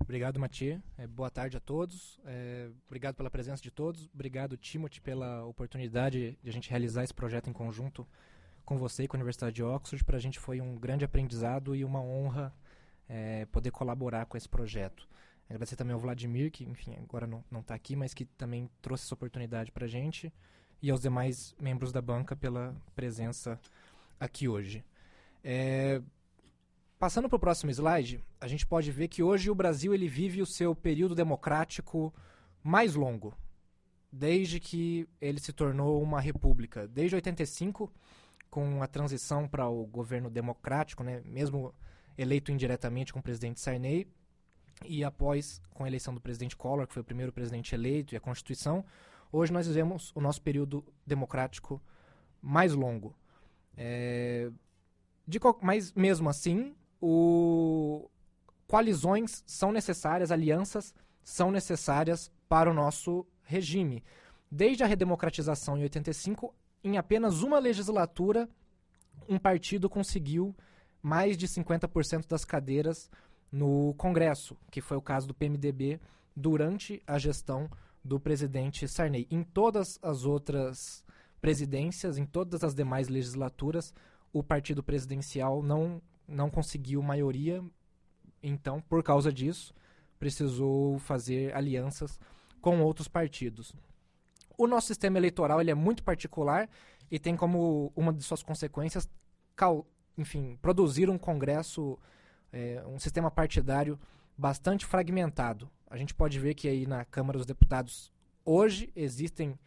Obrigado, Mati. É, boa tarde a todos. É, obrigado pela presença de todos. Obrigado, Timothy, pela oportunidade de a gente realizar esse projeto em conjunto com você e com a Universidade de Oxford. Para a gente foi um grande aprendizado e uma honra é, poder colaborar com esse projeto. Agradecer também ao Vladimir, que, enfim, agora não está aqui, mas que também trouxe essa oportunidade para a gente, e aos demais membros da banca pela presença aqui hoje. É, passando para o próximo slide, a gente pode ver que hoje o Brasil ele vive o seu período democrático mais longo, desde que ele se tornou uma república. Desde 85, com a transição para o governo democrático, né, mesmo eleito indiretamente com o presidente Sarney, e após, com a eleição do presidente Collor, que foi o primeiro presidente eleito, e a Constituição, hoje nós vivemos o nosso período democrático mais longo. É, de, mas, mesmo assim, o, coalizões são necessárias, alianças são necessárias para o nosso regime. Desde a redemocratização em 85, em apenas uma legislatura, um partido conseguiu mais de 50% das cadeiras no Congresso, que foi o caso do PMDB durante a gestão do presidente Sarney. Em todas as outras presidências, em todas as demais legislaturas, o partido presidencial não, não conseguiu maioria, então, por causa disso, precisou fazer alianças com outros partidos. O nosso sistema eleitoral ele é muito particular e tem como uma de suas consequências, enfim, produzir um Congresso é, um sistema partidário bastante fragmentado. A gente pode ver que aí na Câmara dos Deputados hoje existem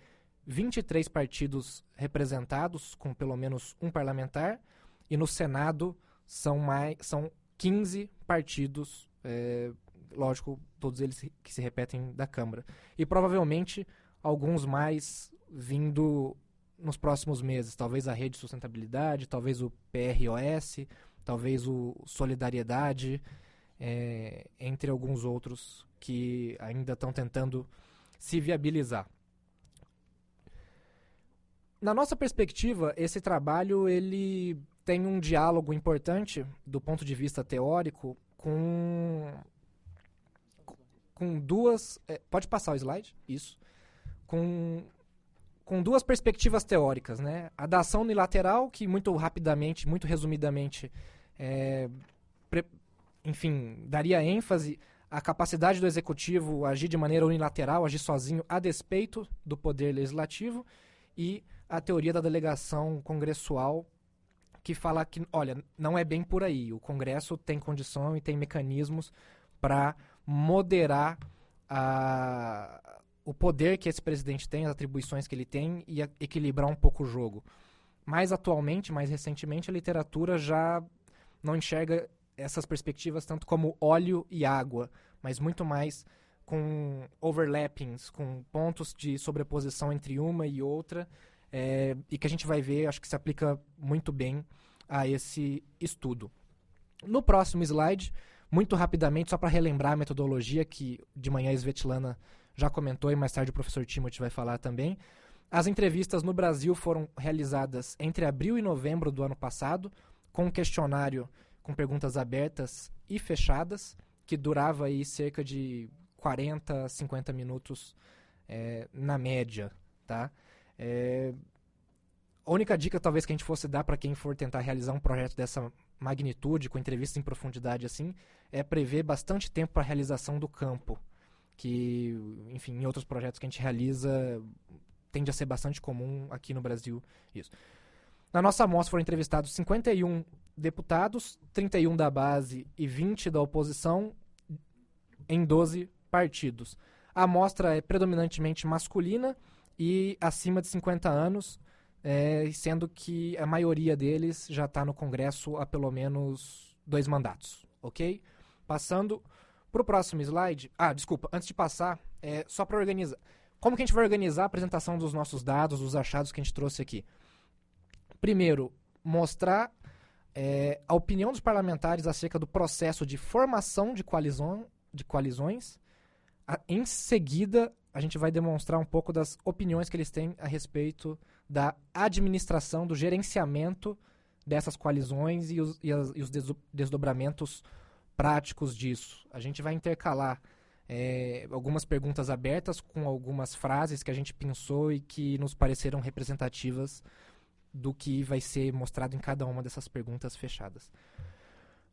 23 partidos representados, com pelo menos um parlamentar, e no Senado são, mais, são 15 partidos, é, lógico, todos eles que se repetem da Câmara. E provavelmente alguns mais vindo nos próximos meses, talvez a Rede Sustentabilidade, talvez o PROS, talvez o Solidariedade, é, entre alguns outros que ainda estão tentando se viabilizar. Na nossa perspectiva, esse trabalho ele tem um diálogo importante do ponto de vista teórico com com duas é, pode passar o slide isso com com duas perspectivas teóricas, né? A da ação unilateral, que muito rapidamente, muito resumidamente, é, pre, enfim, daria ênfase à capacidade do executivo agir de maneira unilateral, agir sozinho, a despeito do poder legislativo, e a teoria da delegação congressual, que fala que, olha, não é bem por aí. O Congresso tem condição e tem mecanismos para moderar a, o poder que esse presidente tem, as atribuições que ele tem e equilibrar um pouco o jogo. Mais atualmente, mais recentemente, a literatura já não enxerga essas perspectivas tanto como óleo e água, mas muito mais com overlappings, com pontos de sobreposição entre uma e outra, é, e que a gente vai ver, acho que se aplica muito bem a esse estudo. No próximo slide, muito rapidamente, só para relembrar a metodologia que de manhã a Svetlana já comentou e mais tarde o professor Timothy vai falar também. As entrevistas no Brasil foram realizadas entre abril e novembro do ano passado, com um questionário com perguntas abertas e fechadas, que durava aí cerca de 40, 50 minutos é, na média, tá? É, a única dica talvez que a gente fosse dar para quem for tentar realizar um projeto dessa magnitude, com entrevistas em profundidade assim, é prever bastante tempo para a realização do campo que, enfim, em outros projetos que a gente realiza, tende a ser bastante comum aqui no Brasil isso. Na nossa amostra foram entrevistados 51 deputados, 31 da base e 20 da oposição, em 12 partidos. A amostra é predominantemente masculina e acima de 50 anos, é, sendo que a maioria deles já está no Congresso há pelo menos dois mandatos, ok? Passando para o próximo slide. Ah, desculpa, antes de passar, é, só para organizar. Como que a gente vai organizar a apresentação dos nossos dados, dos achados que a gente trouxe aqui? Primeiro, mostrar é, a opinião dos parlamentares acerca do processo de formação de, de coalizões. A, em seguida, a gente vai demonstrar um pouco das opiniões que eles têm a respeito da administração, do gerenciamento dessas coalizões e os, e as, e os desdobramentos práticos disso. A gente vai intercalar é, algumas perguntas abertas com algumas frases que a gente pensou e que nos pareceram representativas do que vai ser mostrado em cada uma dessas perguntas fechadas.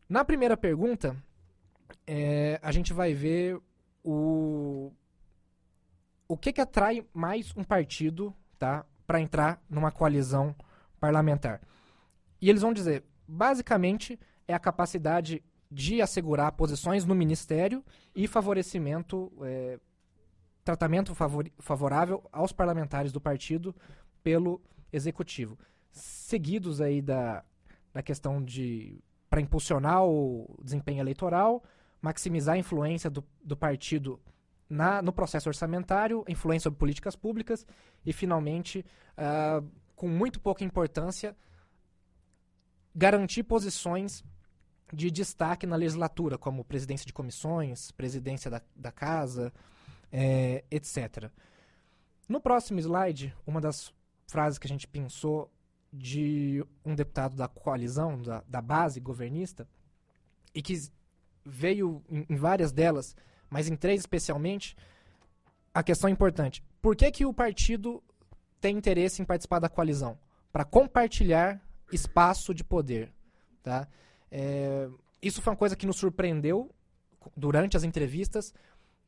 Na primeira pergunta, é, a gente vai ver o, o que, que atrai mais um partido tá, para entrar numa coalizão parlamentar. E eles vão dizer, basicamente, é a capacidade de assegurar posições no ministério e favorecimento, é, tratamento favor, favorável aos parlamentares do partido pelo executivo. Seguidos aí da, da questão de para impulsionar o desempenho eleitoral, maximizar a influência do, do partido na, no processo orçamentário, influência sobre políticas públicas e, finalmente, uh, com muito pouca importância, garantir posições de destaque na legislatura, como presidência de comissões, presidência da, da casa, é, etc. No próximo slide, uma das frases que a gente pensou de um deputado da coalizão, da, da base governista, e que veio em, em, várias delas, mas em três especialmente, a questão é importante. Por que, que o partido tem interesse em participar da coalizão? Para compartilhar espaço de poder. Tá? É, isso foi uma coisa que nos surpreendeu durante as entrevistas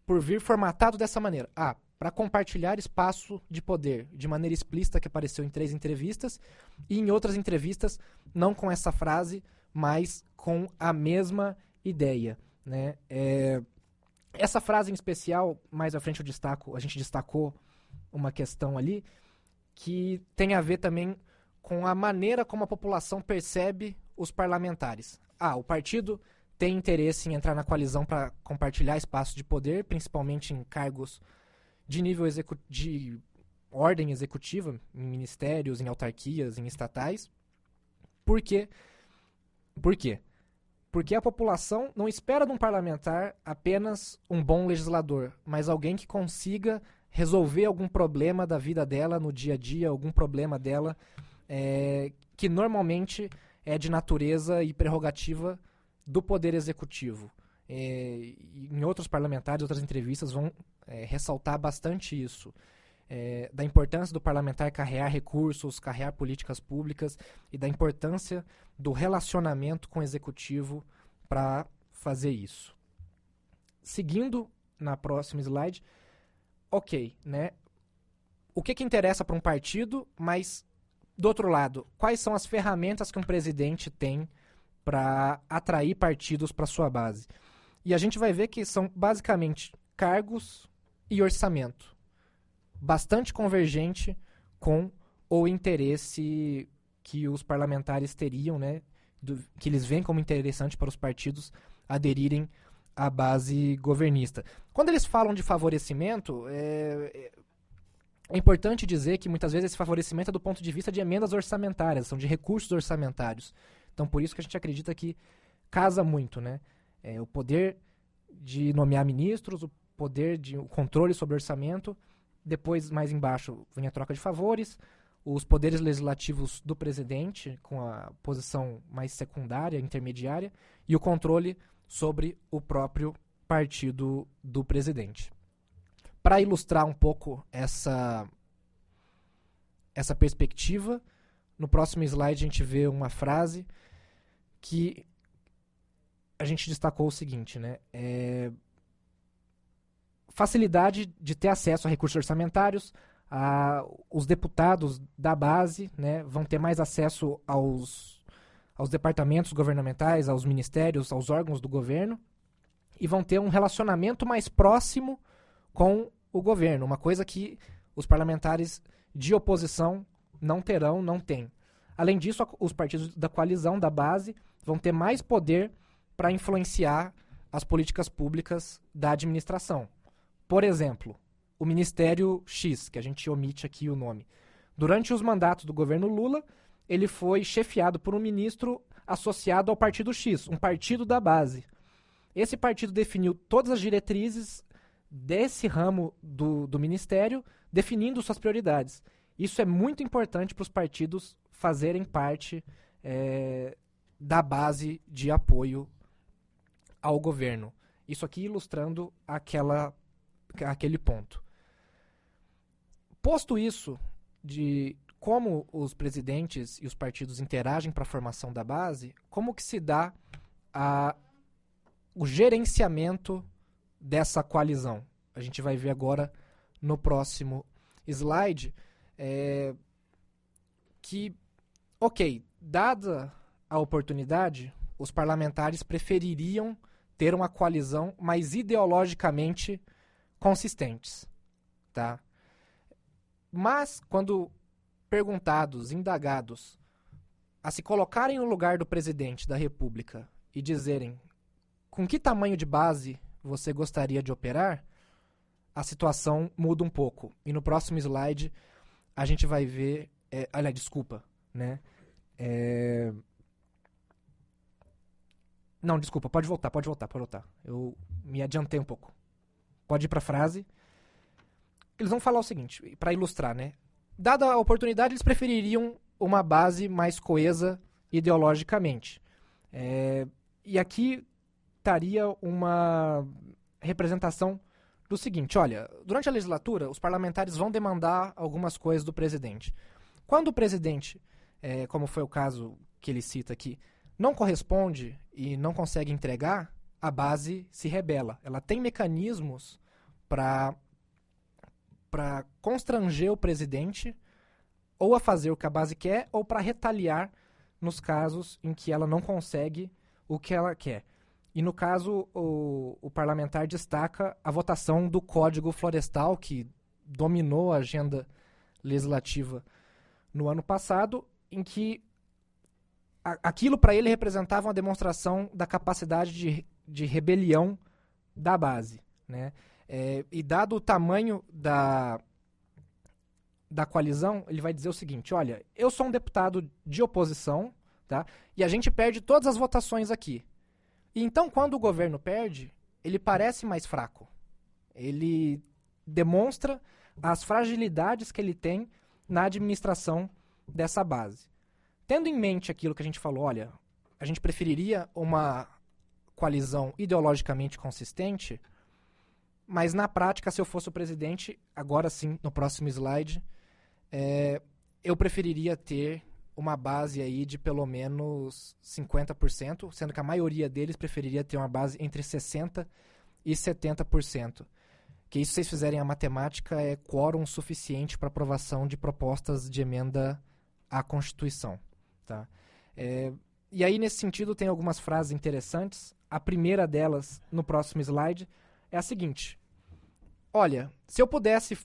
por vir formatado dessa maneira. Ah, para compartilhar espaço de poder, de maneira explícita, que apareceu em três entrevistas, e em outras entrevistas, não com essa frase, mas com a mesma ideia. Né? É, essa frase em especial, mais à frente eu destaco, a gente destacou uma questão ali, que tem a ver também com a maneira como a população percebe os parlamentares. Ah, o partido tem interesse em entrar na coalizão para compartilhar espaço de poder, principalmente em cargos de nível de ordem executiva, em ministérios, em autarquias, em estatais. Por quê? Por quê? Porque a população não espera de um parlamentar apenas um bom legislador, mas alguém que consiga resolver algum problema da vida dela no dia a dia, algum problema dela é, que normalmente é de natureza e prerrogativa do Poder Executivo. É, em outros parlamentares, outras entrevistas vão é, ressaltar bastante isso. É, da importância do parlamentar carrear recursos, carrear políticas públicas e da importância do relacionamento com o executivo para fazer isso. Seguindo na próxima slide, ok, né? O que, que interessa para um partido, mas do outro lado, quais são as ferramentas que um presidente tem para atrair partidos para sua base? E a gente vai ver que são basicamente cargos e orçamento. Bastante convergente com o interesse que os parlamentares teriam, né, do, que eles veem como interessante para os partidos aderirem à base governista. Quando eles falam de favorecimento, é, é importante dizer que muitas vezes esse favorecimento é do ponto de vista de emendas orçamentárias, são de recursos orçamentários. Então, por isso que a gente acredita que casa muito, né? É, o poder de nomear ministros, o poder de o controle sobre orçamento, depois, mais embaixo, vem a troca de favores, os poderes legislativos do presidente, com a posição mais secundária, intermediária, e o controle sobre o próprio partido do presidente. Para ilustrar um pouco essa, essa perspectiva, no próximo slide a gente vê uma frase que a gente destacou o seguinte, né? É, facilidade de ter acesso a recursos orçamentários, a, os deputados da base né, vão ter mais acesso aos, aos departamentos governamentais, aos ministérios, aos órgãos do governo, e vão ter um relacionamento mais próximo com o governo, uma coisa que os parlamentares de oposição não terão, não têm. Além disso, os partidos da coalizão, da base, vão ter mais poder para influenciar as políticas públicas da administração. Por exemplo, o Ministério X, que a gente omite aqui o nome. Durante os mandatos do governo Lula, ele foi chefiado por um ministro associado ao Partido X, um partido da base. Esse partido definiu todas as diretrizes desse ramo do, do ministério, definindo suas prioridades. Isso é muito importante para os partidos fazerem parte é, da base de apoio ao governo. Isso aqui ilustrando aquela, aquele ponto. Posto isso de como os presidentes e os partidos interagem para a formação da base, como que se dá a, o gerenciamento dessa coalizão? A gente vai ver agora no próximo slide é, que, ok, dada a oportunidade, os parlamentares prefeririam ter uma coalizão mais ideologicamente consistentes, tá? Mas quando perguntados, indagados, a se colocarem no lugar do presidente da República e dizerem com que tamanho de base você gostaria de operar, a situação muda um pouco. E no próximo slide a gente vai ver. É, olha, desculpa, né? É... Não, desculpa, pode voltar, pode voltar, pode voltar. Eu me adiantei um pouco. Pode ir para frase. Eles vão falar o seguinte, para ilustrar, né? dada a oportunidade, eles prefeririam uma base mais coesa ideologicamente. É, e aqui estaria uma representação do seguinte: olha, durante a legislatura, os parlamentares vão demandar algumas coisas do presidente. Quando o presidente, é, como foi o caso que ele cita aqui, não corresponde e não consegue entregar, a base se rebela. Ela tem mecanismos para para constranger o presidente ou a fazer o que a base quer ou para retaliar nos casos em que ela não consegue o que ela quer. E no caso, o, o parlamentar destaca a votação do Código Florestal, que dominou a agenda legislativa no ano passado, em que a, aquilo para ele representava uma demonstração da capacidade de, de rebelião da base. Né? É, e dado o tamanho da, da coalizão, ele vai dizer o seguinte: olha, eu sou um deputado de oposição, tá? E a gente perde todas as votações aqui. E então, quando o governo perde, ele parece mais fraco. Ele demonstra as fragilidades que ele tem na administração dessa base. Tendo em mente aquilo que a gente falou, olha, a gente preferiria uma coalizão ideologicamente consistente, mas na prática, se eu fosse o presidente, agora sim, no próximo slide, é, eu preferiria ter uma base aí de pelo menos 50%, sendo que a maioria deles preferiria ter uma base entre 60% e 70%. Que isso, se vocês fizerem a matemática, é quórum suficiente para aprovação de propostas de emenda à Constituição. Tá? É, e aí, nesse sentido, tem algumas frases interessantes. A primeira delas, no próximo slide, é a seguinte: Olha, se eu pudesse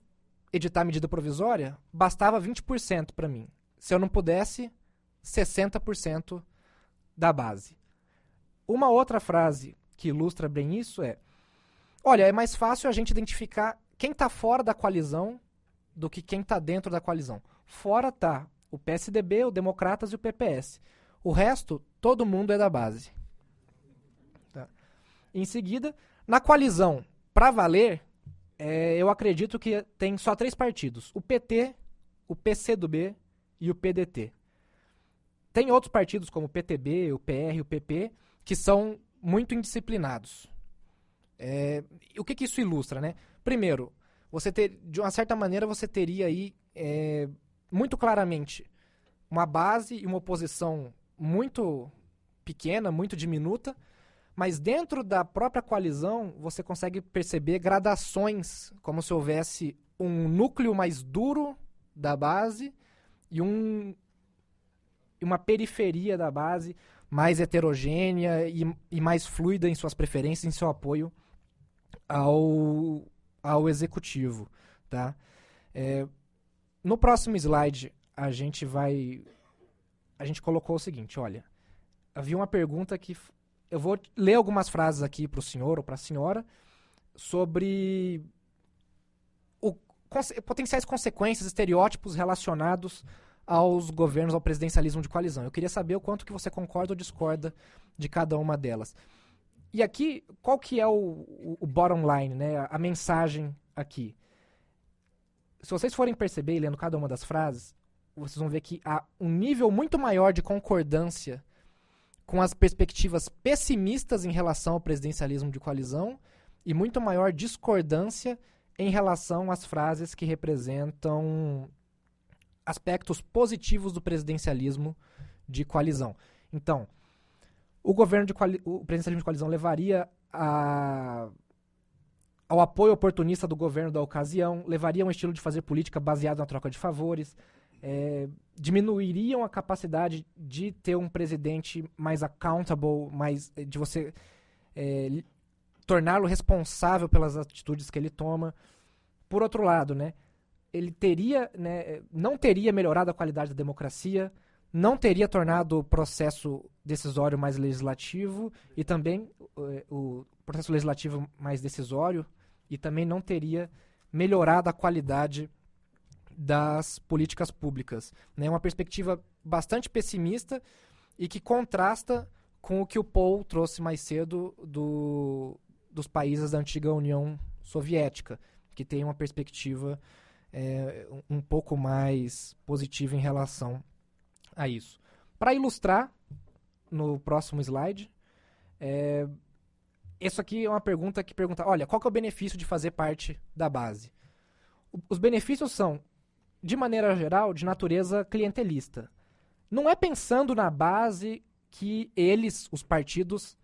editar medida provisória, bastava 20% para mim. Se eu não pudesse, 60% da base. Uma outra frase que ilustra bem isso é: Olha, é mais fácil a gente identificar quem está fora da coalizão do que quem está dentro da coalizão. Fora tá o PSDB, o Democratas e o PPS. O resto, todo mundo é da base. Tá. Em seguida, na coalizão, para valer, é, eu acredito que tem só três partidos: o PT, o PCdoB e o PDT. Tem outros partidos como o PTB, o PR, o PP, que são muito indisciplinados. É, o que, que, isso ilustra, né? Primeiro, você ter, de uma certa maneira, você teria aí é, muito claramente uma base e uma oposição muito pequena, muito diminuta, mas dentro da própria coalizão, você consegue perceber gradações, como se houvesse um núcleo mais duro da base e um, uma periferia da base mais heterogênea e, e mais fluida em suas preferências, em seu apoio ao, ao executivo. Tá? É, no próximo slide, a gente vai. A gente colocou o seguinte: olha, havia uma pergunta que eu vou ler algumas frases aqui para o senhor ou para a senhora sobre o, potenciais consequências, estereótipos relacionados aos governos, ao presidencialismo de coalizão. Eu queria saber o quanto que você concorda ou discorda de cada uma delas. E aqui, qual que é o, o, o bottom line, né? a, mensagem aqui? Se vocês forem perceber, lendo cada uma das frases, vocês vão ver que há um nível muito maior de concordância com as perspectivas pessimistas em relação ao presidencialismo de coalizão e muito maior discordância em relação às frases que representam aspectos positivos do presidencialismo de coalizão. Então, o governo de o presidencialismo de coalizão levaria a, ao apoio oportunista do governo da ocasião, levaria a um estilo de fazer política baseado na troca de favores, é, diminuiriam a capacidade de ter um presidente mais accountable, mais de você é, torná-lo responsável pelas atitudes que ele toma. Por outro lado, né, ele teria, né, não teria melhorado a qualidade da democracia, não teria tornado o processo decisório mais legislativo e também é, o processo legislativo mais decisório e também não teria melhorado a qualidade das políticas públicas. Né? uma perspectiva bastante pessimista e que contrasta com o que o Paul trouxe mais cedo do, dos países da antiga União Soviética, que tem uma perspectiva é, um pouco mais positiva em relação a isso. Para ilustrar, no próximo slide, é, isso aqui é uma pergunta que pergunta, olha, qual é o benefício de fazer parte da base? Os benefícios são de maneira geral, de natureza clientelista. Não é pensando na base que eles, os partidos,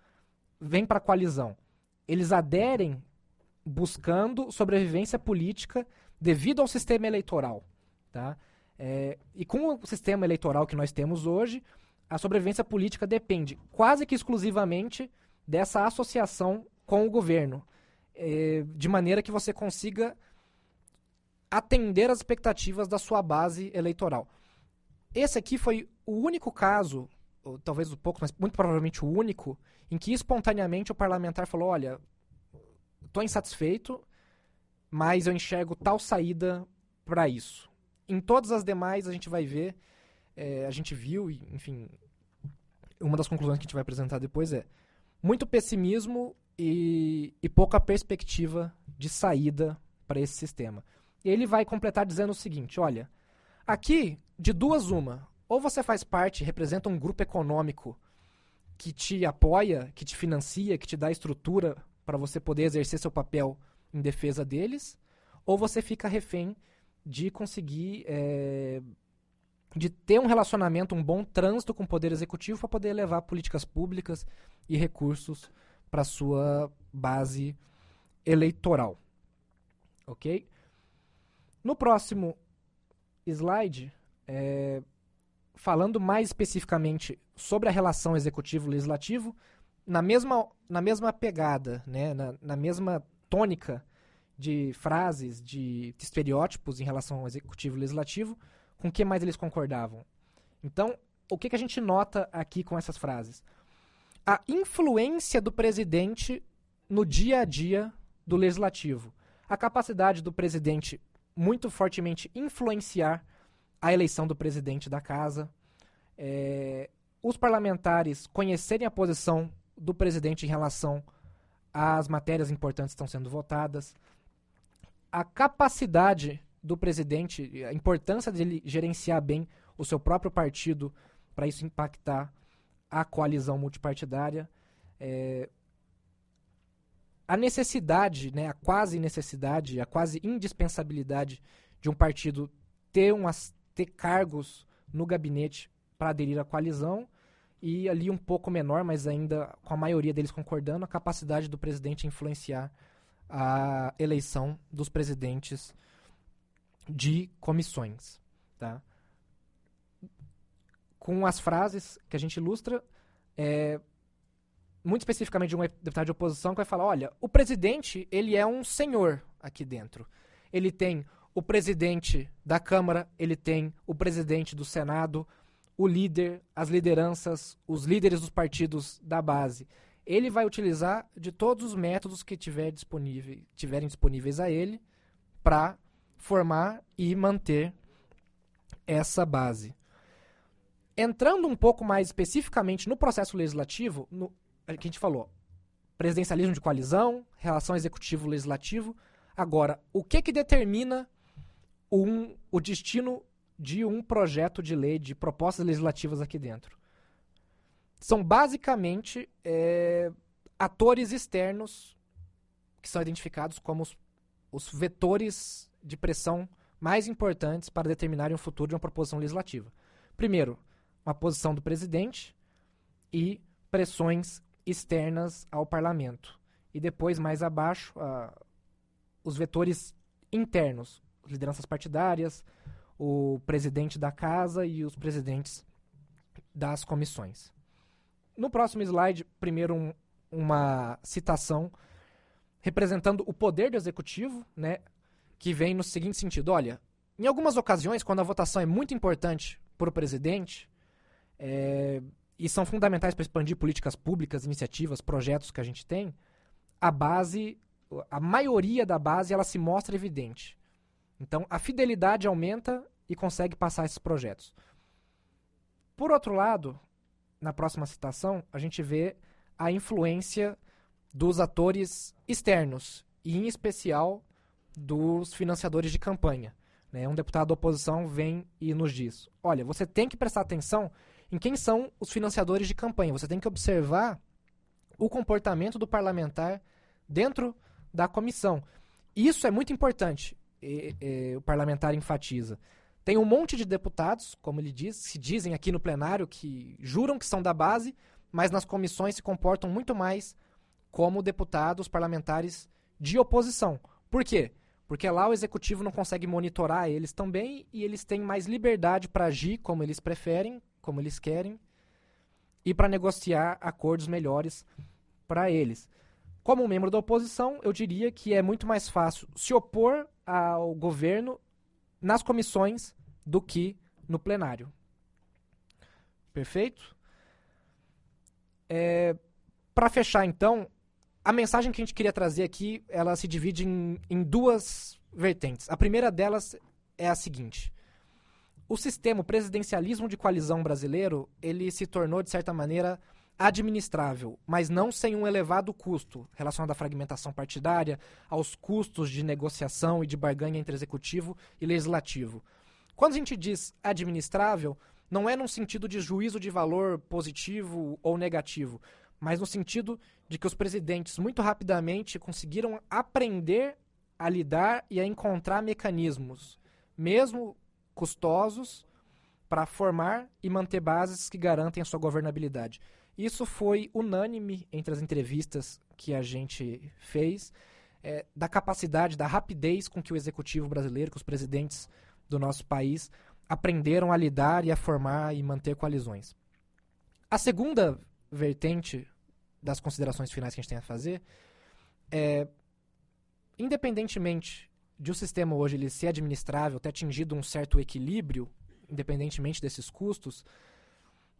vêm para a coalizão. Eles aderem buscando sobrevivência política devido ao sistema eleitoral. Tá? É, e com o sistema eleitoral que nós temos hoje, a sobrevivência política depende quase que exclusivamente dessa associação com o governo, é, de maneira que você consiga atender às expectativas da sua base eleitoral. Esse aqui foi o único caso, talvez um pouco, mas muito provavelmente o único, em que espontaneamente o parlamentar falou: olha, estou insatisfeito, mas eu enxergo tal saída para isso. Em todas as demais, a gente vai ver, é, a gente viu, enfim, uma das conclusões que a gente vai apresentar depois é muito pessimismo e, e pouca perspectiva de saída para esse sistema. E ele vai completar dizendo o seguinte: olha, aqui, de duas uma, ou você faz parte, representa um grupo econômico que te apoia, que te financia, que te dá estrutura para você poder exercer seu papel em defesa deles, ou você fica refém de conseguir é, de ter um relacionamento, um bom trânsito com o poder executivo para poder levar políticas públicas e recursos para sua base eleitoral. Ok? No próximo slide, é, falando mais especificamente sobre a relação executivo-legislativo, na mesma, na mesma pegada, né, na, na mesma tônica de frases, de estereótipos em relação ao executivo e legislativo, com que mais eles concordavam? Então, o que, que a gente nota aqui com essas frases? A influência do presidente no dia a dia do legislativo. A capacidade do presidente muito fortemente influenciar a eleição do presidente da casa. É, os parlamentares conhecerem a posição do presidente em relação às matérias importantes que estão sendo votadas. A capacidade do presidente, a importância dele gerenciar bem o seu próprio partido para isso impactar a coalizão multipartidária. É, a necessidade, né, a quase necessidade, a quase indispensabilidade de um partido ter, umas, ter cargos no gabinete para aderir à coalizão e ali um pouco menor, mas ainda com a maioria deles concordando, a capacidade do presidente influenciar a eleição dos presidentes de comissões. Tá? Com as frases que a gente ilustra, é, muito especificamente de um deputado de oposição que vai falar, olha, o presidente, ele é um senhor aqui dentro. Ele tem o presidente da Câmara, ele tem o presidente do Senado, o líder, as lideranças, os líderes dos partidos da base. Ele vai utilizar de todos os métodos que tiver disponível, tiverem disponíveis a ele para formar e manter essa base. Entrando um pouco mais especificamente no processo legislativo, no, que a gente falou, presidencialismo de coalizão, relação executivo-legislativo. Agora, o que que determina um, o destino de um projeto de lei, de propostas legislativas aqui dentro? são basicamente é, atores externos que são identificados como os, os vetores de pressão mais importantes para determinarem o futuro de uma proposição legislativa. Primeiro, uma posição do presidente e pressões externas ao parlamento. E depois, mais abaixo, uh, os vetores internos, lideranças partidárias, o presidente da casa e os presidentes das comissões. No próximo slide, primeiro um, uma citação representando o poder do executivo, né, que vem no seguinte sentido: olha, em algumas ocasiões, quando a votação é muito importante para o presidente é, e são fundamentais para expandir políticas públicas, iniciativas, projetos que a gente tem, a base, a maioria da base, ela se mostra evidente. Então, a fidelidade aumenta e consegue passar esses projetos. Por outro lado, na próxima citação, a gente vê a influência dos atores externos, e em especial dos financiadores de campanha. Né? Um deputado da oposição vem e nos diz: olha, você tem que prestar atenção em quem são os financiadores de campanha, você tem que observar o comportamento do parlamentar dentro da comissão. Isso é muito importante, e, e, o parlamentar enfatiza. Tem um monte de deputados, como ele diz, se dizem aqui no plenário que juram que são da base, mas nas comissões se comportam muito mais como deputados parlamentares de oposição. Por quê? Porque lá o executivo não consegue monitorar eles também e eles têm mais liberdade para agir como eles preferem, como eles querem, e para negociar acordos melhores para eles. Como membro da oposição, eu diria que é muito mais fácil se opor ao governo nas comissões do que no plenário. Perfeito? É, Para fechar, então, a mensagem que a gente queria trazer aqui, ela se divide em, em duas vertentes. A primeira delas é a seguinte: o sistema, o presidencialismo de coalizão brasileiro, ele se tornou de certa maneira administrável, mas não sem um elevado custo relacionado à fragmentação partidária, aos custos de negociação e de barganha entre executivo e legislativo. Quando a gente diz administrável, não é num sentido de juízo de valor positivo ou negativo, mas no sentido de que os presidentes muito rapidamente conseguiram aprender a lidar e a encontrar mecanismos, mesmo custosos, para formar e manter bases que garantem a sua governabilidade. Isso foi unânime entre as entrevistas que a gente fez, é, da capacidade, da rapidez com que o executivo brasileiro, que os presidentes do nosso país aprenderam a lidar e a formar e manter coalizões. A segunda vertente das considerações finais que a gente tem a fazer é, independentemente de o sistema hoje ele ser administrável, ter atingido um certo equilíbrio, independentemente desses custos,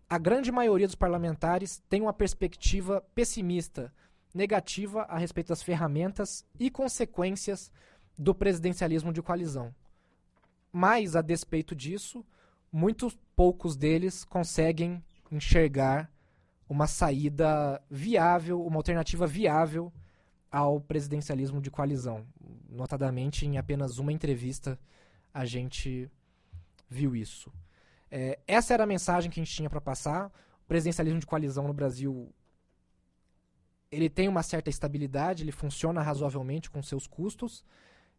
a grande maioria dos parlamentares tem uma perspectiva pessimista, negativa a respeito das ferramentas e consequências do presidencialismo de coalizão. Mas, a despeito disso, muitos poucos deles conseguem enxergar uma saída viável, uma alternativa viável ao presidencialismo de coalizão. Notadamente, em apenas uma entrevista, a gente viu isso. É, essa era a mensagem que a gente tinha para passar. O presidencialismo de coalizão no Brasil ele tem uma certa estabilidade, ele funciona razoavelmente com seus custos,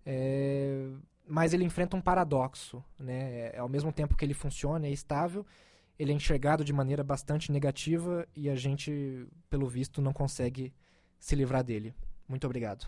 é, mas ele enfrenta um paradoxo. Né? É, ao mesmo tempo que ele funciona, é estável, ele é enxergado de maneira bastante negativa e a gente, pelo visto, não consegue se livrar dele. Muito obrigado.